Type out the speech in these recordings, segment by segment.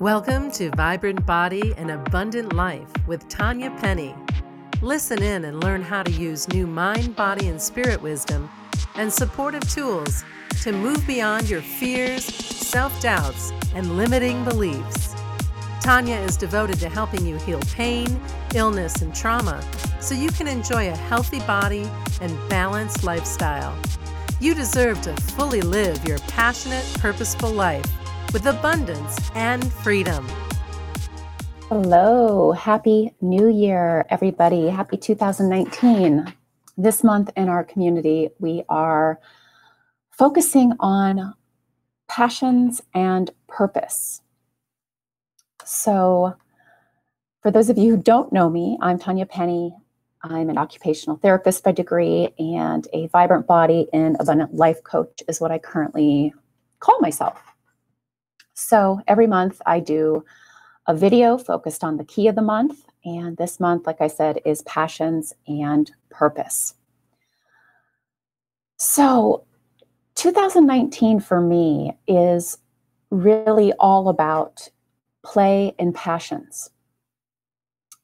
Welcome to Vibrant Body and Abundant Life with Tanya Penny. Listen in and learn how to use new mind, body, and spirit wisdom and supportive tools to move beyond your fears, self doubts, and limiting beliefs. Tanya is devoted to helping you heal pain, illness, and trauma so you can enjoy a healthy body and balanced lifestyle. You deserve to fully live your passionate, purposeful life with abundance and freedom. Hello, happy new year, everybody. Happy 2019. This month in our community, we are focusing on passions and purpose. So, for those of you who don't know me, I'm Tanya Penny. I'm an occupational therapist by degree, and a vibrant body and abundant life coach is what I currently call myself. So every month I do a video focused on the key of the month. And this month, like I said, is passions and purpose. So 2019 for me is really all about play and passions.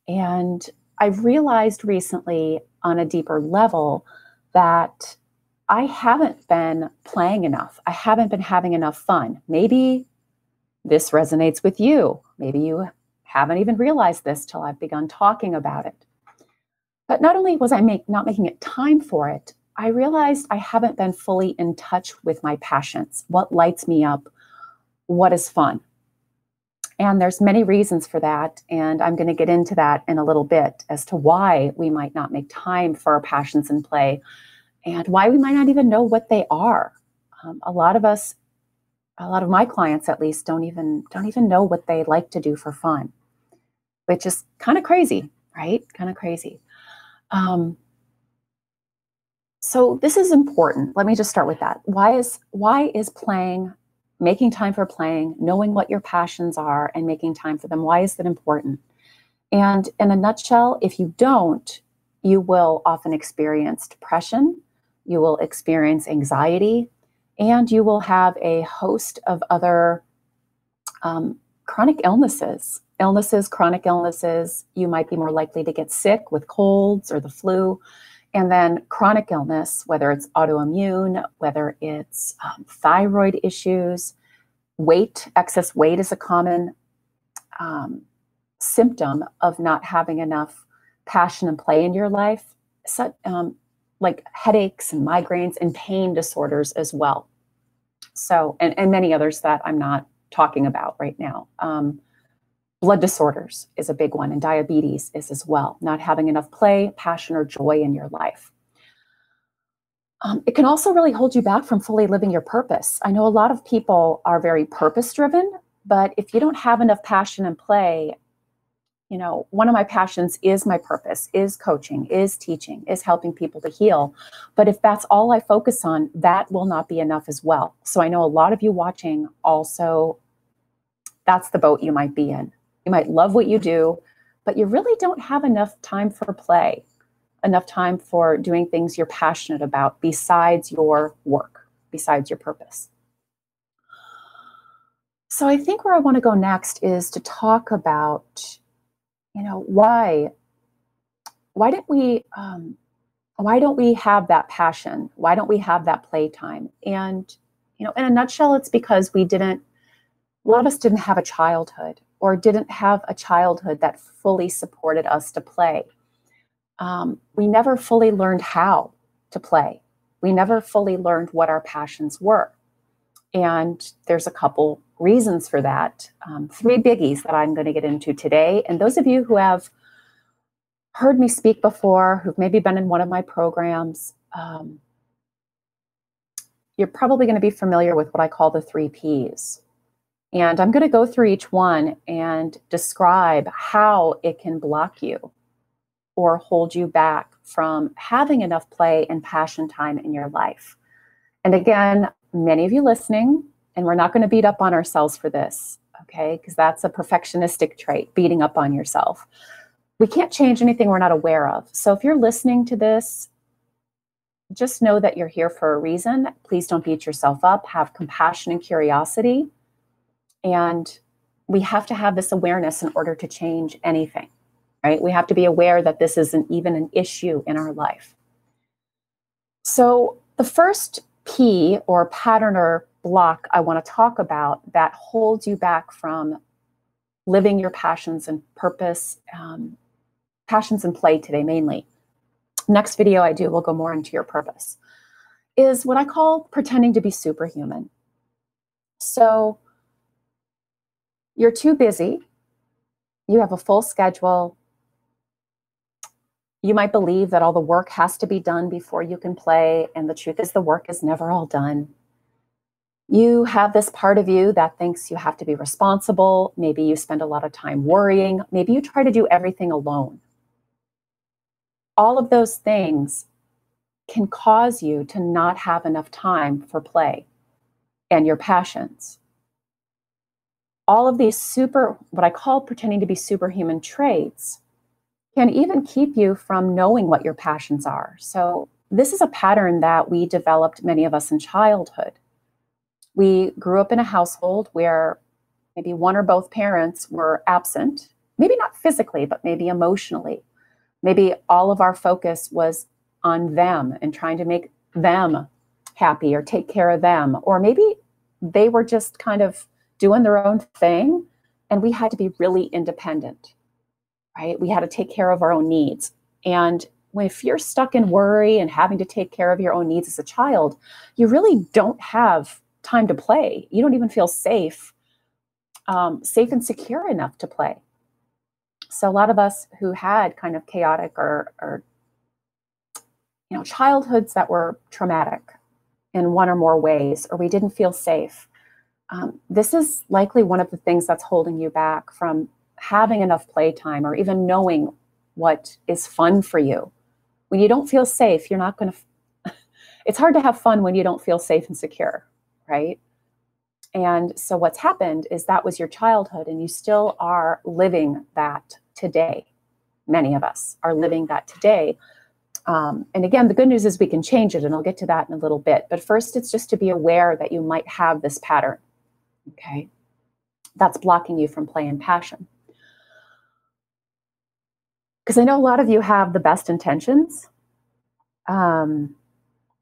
And I've realized recently on a deeper level that I haven't been playing enough. I haven't been having enough fun. Maybe this resonates with you. Maybe you haven't even realized this till I've begun talking about it. But not only was I make, not making it time for it, I realized I haven't been fully in touch with my passions, what lights me up, what is fun. And there's many reasons for that, and I'm going to get into that in a little bit as to why we might not make time for our passions and play and why we might not even know what they are. Um, a lot of us a lot of my clients at least don't even don't even know what they like to do for fun which is kind of crazy right? Kind of crazy. Um, so this is important. Let me just start with that. Why is why is playing making time for playing knowing what your passions are and making time for them why is that important? And in a nutshell if you don't you will often experience depression you will experience anxiety and you will have a host of other um, chronic illnesses. Illnesses, chronic illnesses, you might be more likely to get sick with colds or the flu. And then chronic illness, whether it's autoimmune, whether it's um, thyroid issues, weight, excess weight is a common um, symptom of not having enough passion and play in your life. So, um, like headaches and migraines and pain disorders as well. So, and, and many others that I'm not talking about right now. Um, blood disorders is a big one, and diabetes is as well. Not having enough play, passion, or joy in your life. Um, it can also really hold you back from fully living your purpose. I know a lot of people are very purpose driven, but if you don't have enough passion and play, you know, one of my passions is my purpose, is coaching, is teaching, is helping people to heal. But if that's all I focus on, that will not be enough as well. So I know a lot of you watching also, that's the boat you might be in. You might love what you do, but you really don't have enough time for play, enough time for doing things you're passionate about besides your work, besides your purpose. So I think where I want to go next is to talk about you know why why didn't we um, why don't we have that passion? Why don't we have that playtime? And you know in a nutshell it's because we didn't a lot of us didn't have a childhood or didn't have a childhood that fully supported us to play. Um, we never fully learned how to play. We never fully learned what our passions were and there's a couple reasons for that. Um, three biggies that I'm going to get into today. And those of you who have heard me speak before, who've maybe been in one of my programs, um, you're probably going to be familiar with what I call the three P's. And I'm going to go through each one and describe how it can block you or hold you back from having enough play and passion time in your life. And again, many of you listening and we're not going to beat up on ourselves for this, okay? Because that's a perfectionistic trait, beating up on yourself. We can't change anything we're not aware of. So if you're listening to this, just know that you're here for a reason. Please don't beat yourself up. Have compassion and curiosity. And we have to have this awareness in order to change anything, right? We have to be aware that this isn't even an issue in our life. So, the first P or pattern or block I want to talk about that holds you back from living your passions and purpose, um, passions and play today mainly. Next video I do will go more into your purpose, is what I call pretending to be superhuman. So, you're too busy, you have a full schedule. You might believe that all the work has to be done before you can play, and the truth is, the work is never all done. You have this part of you that thinks you have to be responsible. Maybe you spend a lot of time worrying. Maybe you try to do everything alone. All of those things can cause you to not have enough time for play and your passions all of these super, what I call pretending to be superhuman traits, can even keep you from knowing what your passions are. So, this is a pattern that we developed, many of us in childhood. We grew up in a household where maybe one or both parents were absent, maybe not physically, but maybe emotionally. Maybe all of our focus was on them and trying to make them happy or take care of them. Or maybe they were just kind of doing their own thing. And we had to be really independent, right? We had to take care of our own needs. And if you're stuck in worry and having to take care of your own needs as a child, you really don't have time to play. You don't even feel safe, um, safe and secure enough to play. So a lot of us who had kind of chaotic or, or you know childhoods that were traumatic in one or more ways, or we didn't feel safe, um, this is likely one of the things that's holding you back from having enough playtime or even knowing what is fun for you. When you don't feel safe, you're not going to. F- it's hard to have fun when you don't feel safe and secure, right? And so, what's happened is that was your childhood, and you still are living that today. Many of us are living that today. Um, and again, the good news is we can change it, and I'll get to that in a little bit. But first, it's just to be aware that you might have this pattern Okay. That's blocking you from play and passion. Because I know a lot of you have the best intentions. Um,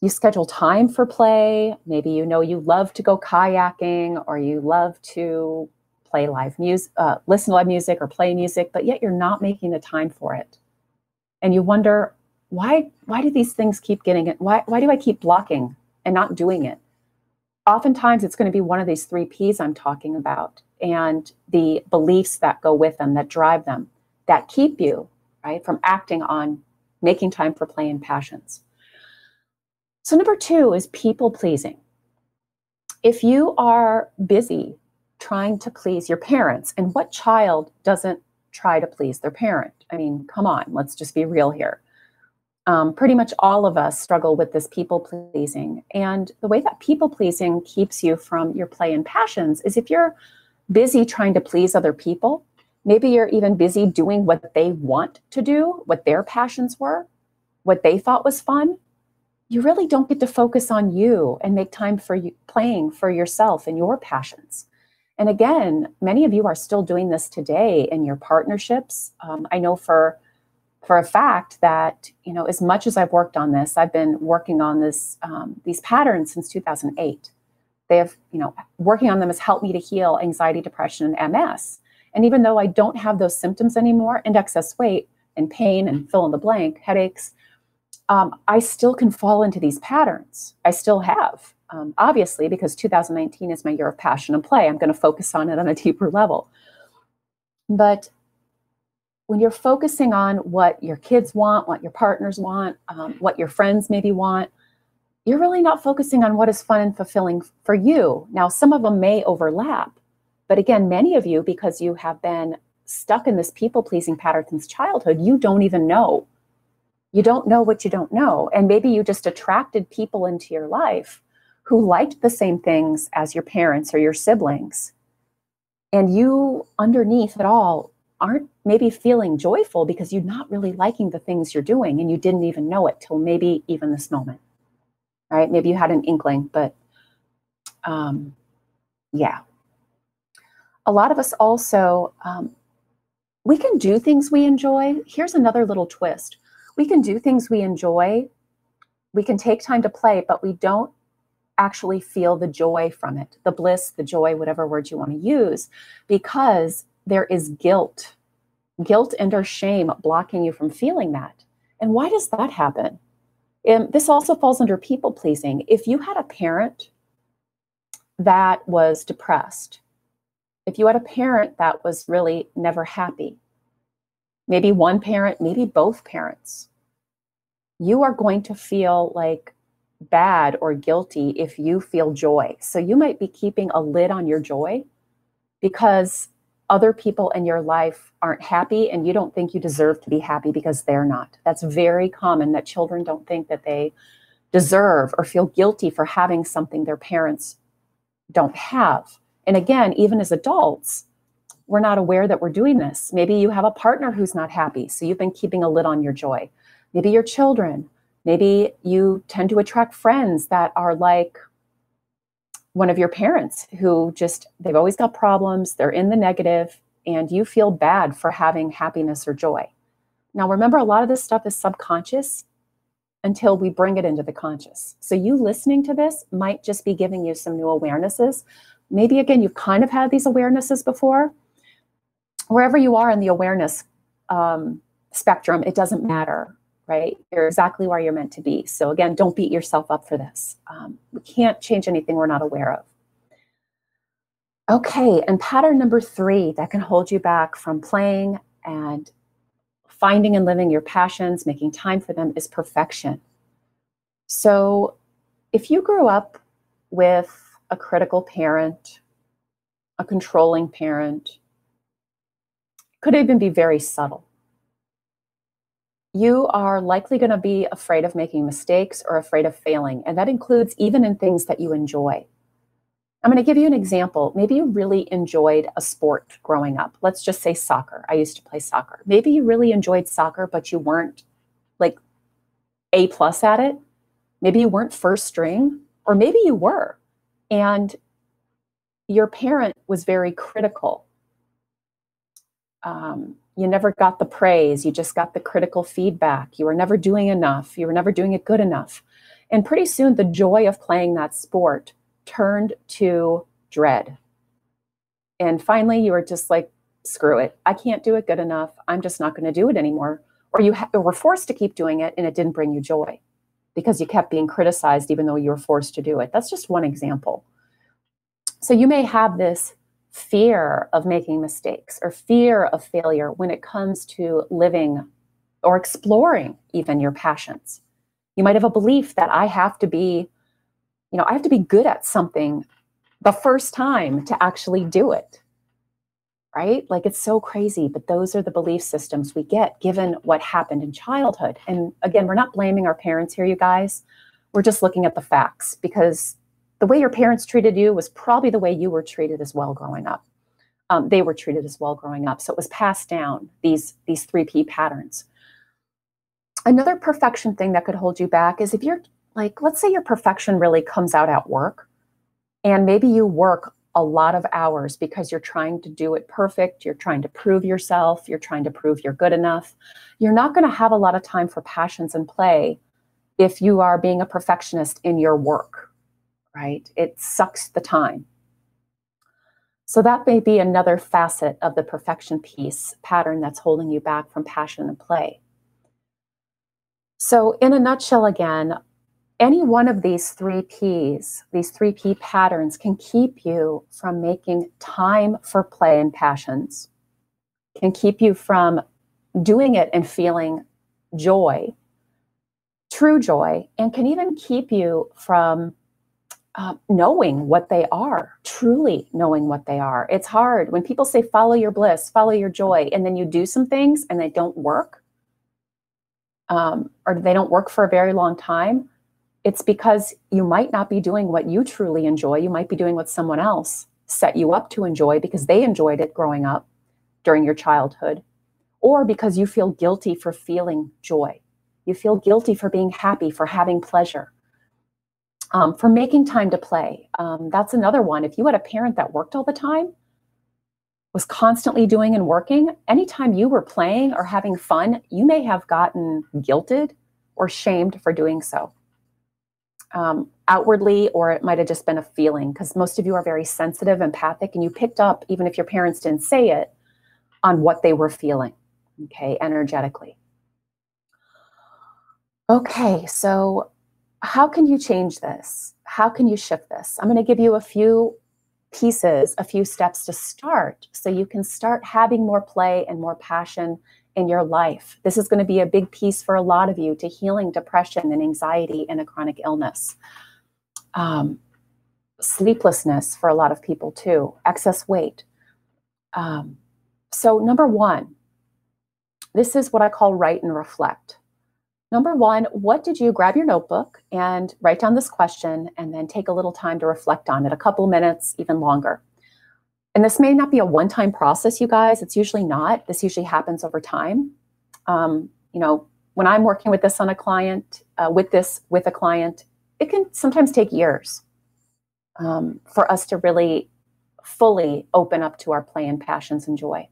you schedule time for play. Maybe you know you love to go kayaking or you love to play live music, uh, listen to live music or play music, but yet you're not making the time for it. And you wonder, why, why do these things keep getting it? Why, why do I keep blocking and not doing it? oftentimes it's going to be one of these three P's I'm talking about and the beliefs that go with them, that drive them, that keep you, right, from acting on making time for play and passions. So, number two is people pleasing. If you are busy trying to please your parents, and what child doesn't try to please their parent? I mean, come on, let's just be real here um, pretty much all of us struggle with this people pleasing. And the way that people pleasing keeps you from your play and passions is if you're busy trying to please other people, maybe you're even busy doing what they want to do, what their passions were, what they thought was fun. You really don't get to focus on you and make time for you playing for yourself and your passions. And again, many of you are still doing this today in your partnerships. Um, I know for for a fact that you know as much as i've worked on this i've been working on this um, these patterns since 2008 they have you know working on them has helped me to heal anxiety depression and ms and even though i don't have those symptoms anymore and excess weight and pain and fill in the blank headaches um, i still can fall into these patterns. I still have um, obviously because 2019 is my year of passion and play. I'm going to focus on it on a deeper level. But when you're focusing on what your kids want, what your partners want, um, what your friends maybe want, you're really not focusing on what is fun and fulfilling for you. Now, some of them may overlap, but again, many of you, because you have been stuck in this people pleasing pattern since childhood, you don't even know. You don't know what you don't know. And maybe you just attracted people into your life who liked the same things as your parents or your siblings. And you, underneath it all, aren't maybe feeling joyful because you're not really liking the things you're doing and you didn't even know it till maybe even this moment right maybe you had an inkling but um yeah a lot of us also, um, we can do things we enjoy. Here's another little twist we can do things we enjoy, we can take time to play, but we don't actually feel the joy from it, the bliss, the joy, whatever word you want to use, because there is guilt, guilt and or shame blocking you from feeling that. And why does that happen? And this also falls under people pleasing. If you had a parent that was depressed, if you had a parent that was really never happy, maybe one parent, maybe both parents, you are going to feel like bad or guilty if you feel joy. So you might be keeping a lid on your joy because other people in your life aren't happy and you don't think you deserve to be happy because they're not. That's very common that children don't think that they deserve or feel guilty for having something their parents don't have. And again, even as adults, we're not aware that we're doing this. Maybe you have a partner who's not happy, so you've been keeping a lid on your joy. Maybe your children. Maybe you tend to attract friends that are like one of your parents who just, they've always got problems, they're in the negative, and you feel bad for having happiness or joy. Now, remember, a lot of this stuff is subconscious until we bring it into the conscious. So, you listening to this might just be giving you some new awarenesses. Maybe, again, you've kind of had these awarenesses before, wherever you are in the awareness um, spectrum, it doesn't matter, right? You're exactly where you're meant to be. So, again, don't beat yourself up for this. Um, we can't change anything we're not aware of. Okay, and pattern number three that can hold you back from playing and finding and living your passions, making time for them, is perfection. So, if you grew up with a critical parent, a controlling parent, could even be very subtle. You are likely going to be afraid of making mistakes or afraid of failing, and that includes even in things that you enjoy. I'm going to give you an example. Maybe you really enjoyed a sport growing up. Let's just say soccer. I used to play soccer. Maybe you really enjoyed soccer, but you weren't like A plus at it. Maybe you weren't first string, or maybe you were. And your parent was very critical. Um, you never got the praise you just got the critical feedback. You were never doing enough you were never doing it good enough. And pretty soon the joy of playing that sport turned to dread. And finally you were just like screw it. I can't do it good enough. I'm just not going to do it anymore. Or you ha- were forced to keep doing it and it didn't bring you joy because you kept being criticized even though you were forced to do it that's just one example so you may have this fear of making mistakes or fear of failure when it comes to living or exploring even your passions. You might have a belief that I have to be, you know, I have to be good at something the first time to actually do it. Right? Like it's so crazy, but those are the belief systems we get given what happened in childhood. And again, we're not blaming our parents here, you guys. We're just looking at the facts because the way your parents treated you was probably the way you were treated as well growing up. Um, they were treated as well growing up. So it was passed down, these, these 3P patterns. Another perfection thing that could hold you back is if you're like, let's say your perfection really comes out at work, and maybe you work a lot of hours because you're trying to do it perfect, you're trying to prove yourself, you're trying to prove you're good enough. You're not going to have a lot of time for passions and play if you are being a perfectionist in your work right? It sucks the time. So that may be another facet of the perfection piece pattern that's holding you back from passion and play. So, in a nutshell, again, any one of these three P's, these three P patterns can keep you from making time for play and passions, can keep you from doing it and feeling joy, true joy, and can even keep you from uh, knowing what they are, truly knowing what they are. It's hard when people say, follow your bliss, follow your joy, and then you do some things and they don't work, um, or they don't work for a very long time. It's because you might not be doing what you truly enjoy. You might be doing what someone else set you up to enjoy because they enjoyed it growing up during your childhood, or because you feel guilty for feeling joy. You feel guilty for being happy, for having pleasure um, for making time to play. Um, that's another one. If you had a parent that worked all the time, was constantly doing and working, anytime you were playing or having fun, you may have gotten guilted or shamed for doing so. Um, outwardly, or it might have just been a feeling, because most of you are very sensitive, empathic, and you picked up, even if your parents didn't say it, on what they were feeling, okay, energetically. Okay, so how can you change this? How can you shift this? I'm going to give you a few pieces, a few steps to start so you can start having more play and more passion in your life. This is going to be a big piece for a lot of you to healing depression and anxiety and a chronic illness. Um, sleeplessness for a lot of people too, excess weight. Um, so, number one, this is what I call write and reflect. Number one, what did you grab your notebook and write down this question and then take a little time to reflect on it, a couple minutes, even longer. And this may not be a one time process, you guys. It's usually not. This usually happens over time. Um, you know, when I'm working with this on a client, uh, with this with a client, it can sometimes take years um, for us to really fully open up to our play and passions and joy.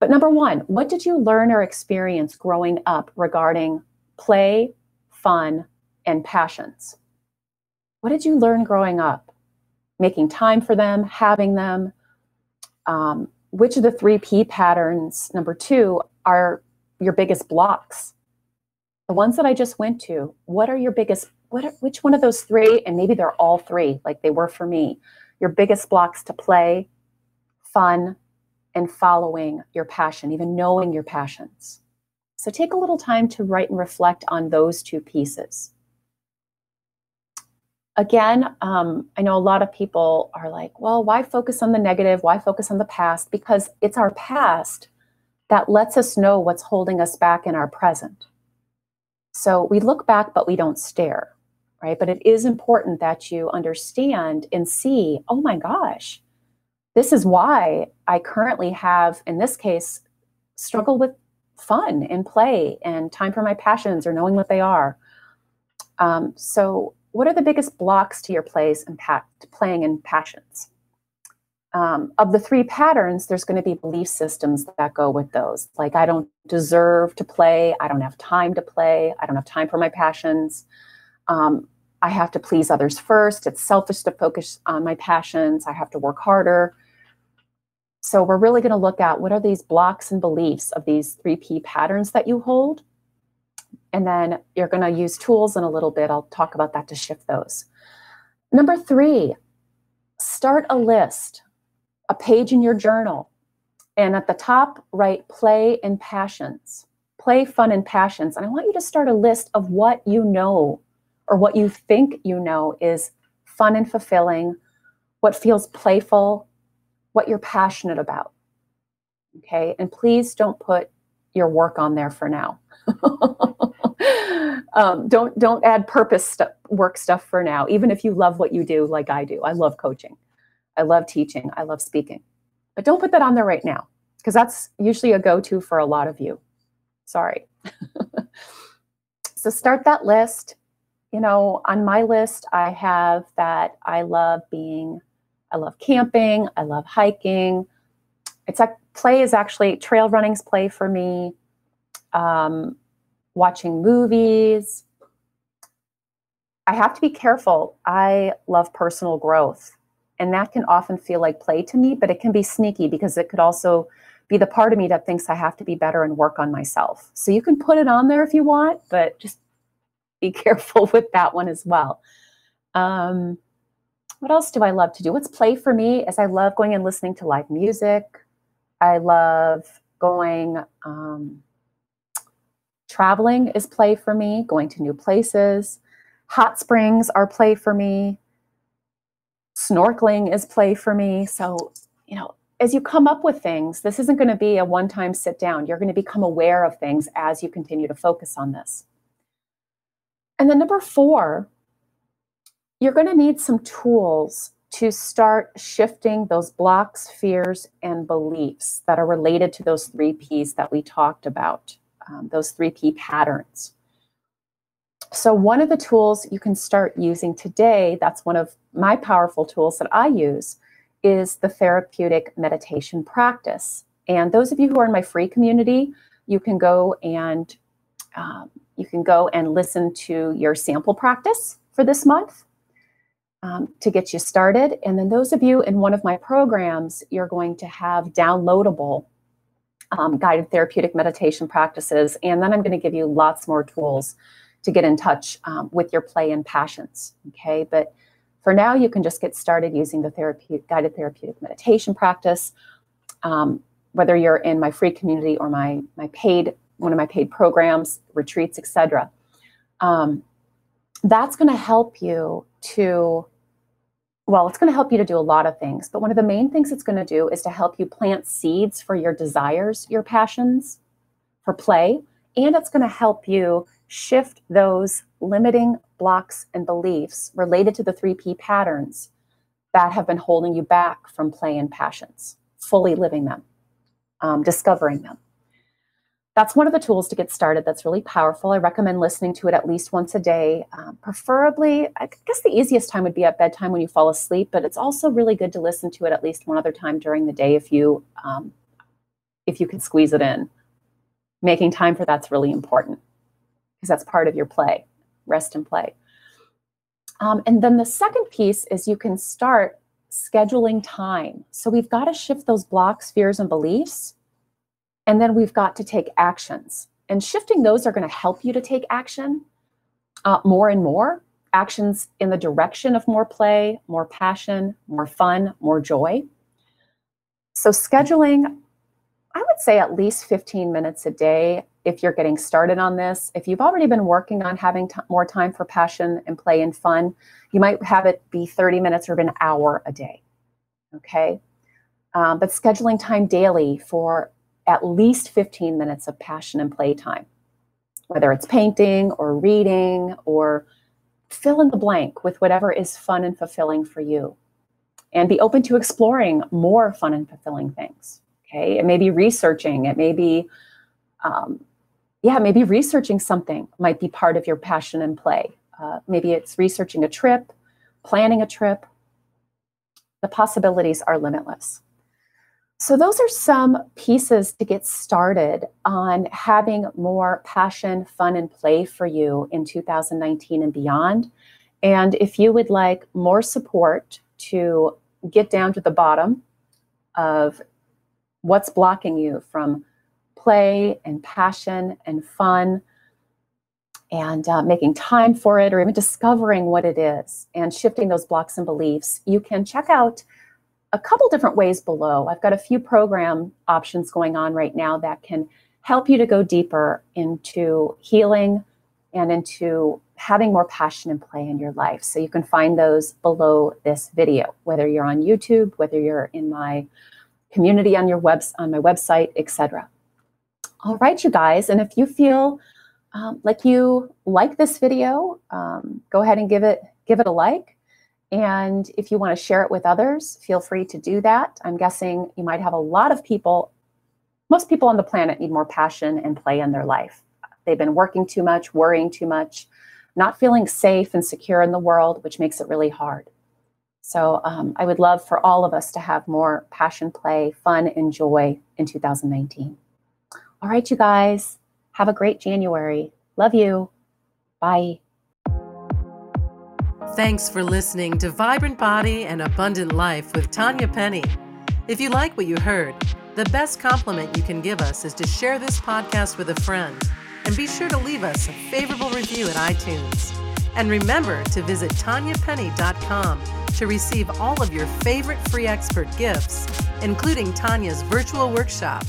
But number one, what did you learn or experience growing up regarding play, fun, and passions. What did you learn growing up? Making time for them, having them. Um, which of the three P patterns, number two, are your biggest blocks? The ones that I just went to, what are your biggest, what are, which one of those three, and maybe they're all three, like they were for me, your biggest blocks to play, fun, and following your passion, even knowing your passions? So take a little time to write and reflect on those two pieces. Again, um, I know a lot of people are like, well, why focus on the negative? Why focus on the past? Because it's our past that lets us know what's holding us back in our present. So we look back, but we don't stare, right? But it is important that you understand and see, oh my gosh, this is why I currently have, in this case, struggle with fun and play and time for my passions or knowing what they are. Um, so, what are the biggest blocks to your plays and pa- playing and passions? Um, of the three patterns, there's going to be belief systems that go with those. Like, I don't deserve to play. I don't have time to play. I don't have time for my passions. Um, I have to please others first. It's selfish to focus on my passions. I have to work harder. So we're really going to look at what are these blocks and beliefs of these 3P patterns that you hold. And then you're going to use tools in a little bit. I'll talk about that to shift those. Number three, start a list, a page in your journal. And at the top, write play and passions. Play, fun, and passions. And I want you to start a list of what you know or what you think you know is fun and fulfilling, what feels playful, what you're passionate about. Okay. And please don't put your work on there for now. um, don't don't add purpose st- work stuff for now, even if you love what you do, like I do. I love coaching, I love teaching, I love speaking, but don't put that on there right now because that's usually a go-to for a lot of you. Sorry. so start that list. You know, on my list, I have that I love being I love camping. I love hiking. It's like play is actually trail running's play for me. Um, watching movies. I have to be careful. I love personal growth, and that can often feel like play to me, but it can be sneaky because it could also be the part of me that thinks I have to be better and work on myself. So you can put it on there if you want, but just be careful with that one as well. Um, what else do I love to do? What's play for me is I love going and listening to live music. I love going um, traveling is play for me, going to new places. Hot springs are play for me. Snorkeling is play for me. So, you know, as you come up with things, this isn't going to be a one time sit down. You're going to become aware of things as you continue to focus on this. And then number four you're going to need some tools to start shifting those blocks, fears, and beliefs that are related to those three P's that we talked about, um, those three P patterns. So, one of the tools you can start using today, that's one of my powerful tools that I use, is the therapeutic meditation practice. And those of you who are in my free community, you can go and um, you can go and listen to your sample practice for this month um, to get you started. And then those of you in one of my programs, you're going to have downloadable um, guided therapeutic meditation practices. And then I'm going to give you lots more tools to get in touch um, with your play and passions. Okay. But for now, you can just get started using the therapeutic, guided therapeutic meditation practice. Um, whether you're in my free community or my, my paid, one of my paid programs, retreats, etc. Um, that's going to help you to well, it's going to help you to do a lot of things, but one of the main things it's going to do is to help you plant seeds for your desires, your passions, for play, and it's going to help you shift those limiting blocks and beliefs related to the 3P patterns that have been holding you back from play and passions, fully living them, um, discovering them that's one of the tools to get started that's really powerful. I recommend listening to it at least once a day. Um, preferably, I guess the easiest time would be at bedtime when you fall asleep, but it's also really good to listen to it at least one other time during the day if you um, if you can squeeze it in. Making time for that's really important because that's part of your play, rest and play. Um, and then the second piece is you can start scheduling time. So we've got to shift those blocks, fears, and beliefs and then we've got to take actions. And shifting those are going to help you to take action uh, more and more. Actions in the direction of more play, more passion, more fun, more joy. So, scheduling, I would say at least 15 minutes a day if you're getting started on this. If you've already been working on having t- more time for passion and play and fun, you might have it be 30 minutes or an hour a day. Okay. Um, but scheduling time daily for at least 15 minutes of passion and playtime, whether it's painting or reading or fill in the blank with whatever is fun and fulfilling for you. And be open to exploring more fun and fulfilling things. Okay. It may be researching, it may be, um, yeah, maybe researching something might be part of your passion and play. Uh, maybe it's researching a trip, planning a trip. The possibilities are limitless. So, those are some pieces to get started on having more passion, fun, and play for you in 2019 and beyond. And if you would like more support to get down to the bottom of what's blocking you from play and passion and fun and uh, making time for it, or even discovering what it is and shifting those blocks and beliefs, you can check out a couple different ways below. I've got a few program options going on right now that can help you to go deeper into healing and into having more passion and play in your life. So you can find those below this video, whether you're on YouTube, whether you're in my community on your webs on my website, etc. All right, you guys, and if you feel um, like you like this video, um, go ahead and give it give it a like. And if you want to share it with others, feel free to do that. I'm guessing you might have a lot of people, most people on the planet need more passion and play in their life. They've been working too much, worrying too much, not feeling safe and secure in the world, which makes it really hard. So um, I would love for all of us to have more passion, play, fun, and joy in 2019. All right, you guys, have a great January. Love you. Bye. Thanks for listening to Vibrant Body and Abundant Life with Tanya Penny. If you like what you heard, the best compliment you can give us is to share this podcast with a friend and be sure to leave us a favorable review at iTunes. And remember to visit tanyapenny.com to receive all of your favorite free expert gifts, including Tanya's virtual workshop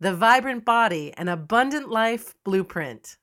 The Vibrant Body and Abundant Life Blueprint.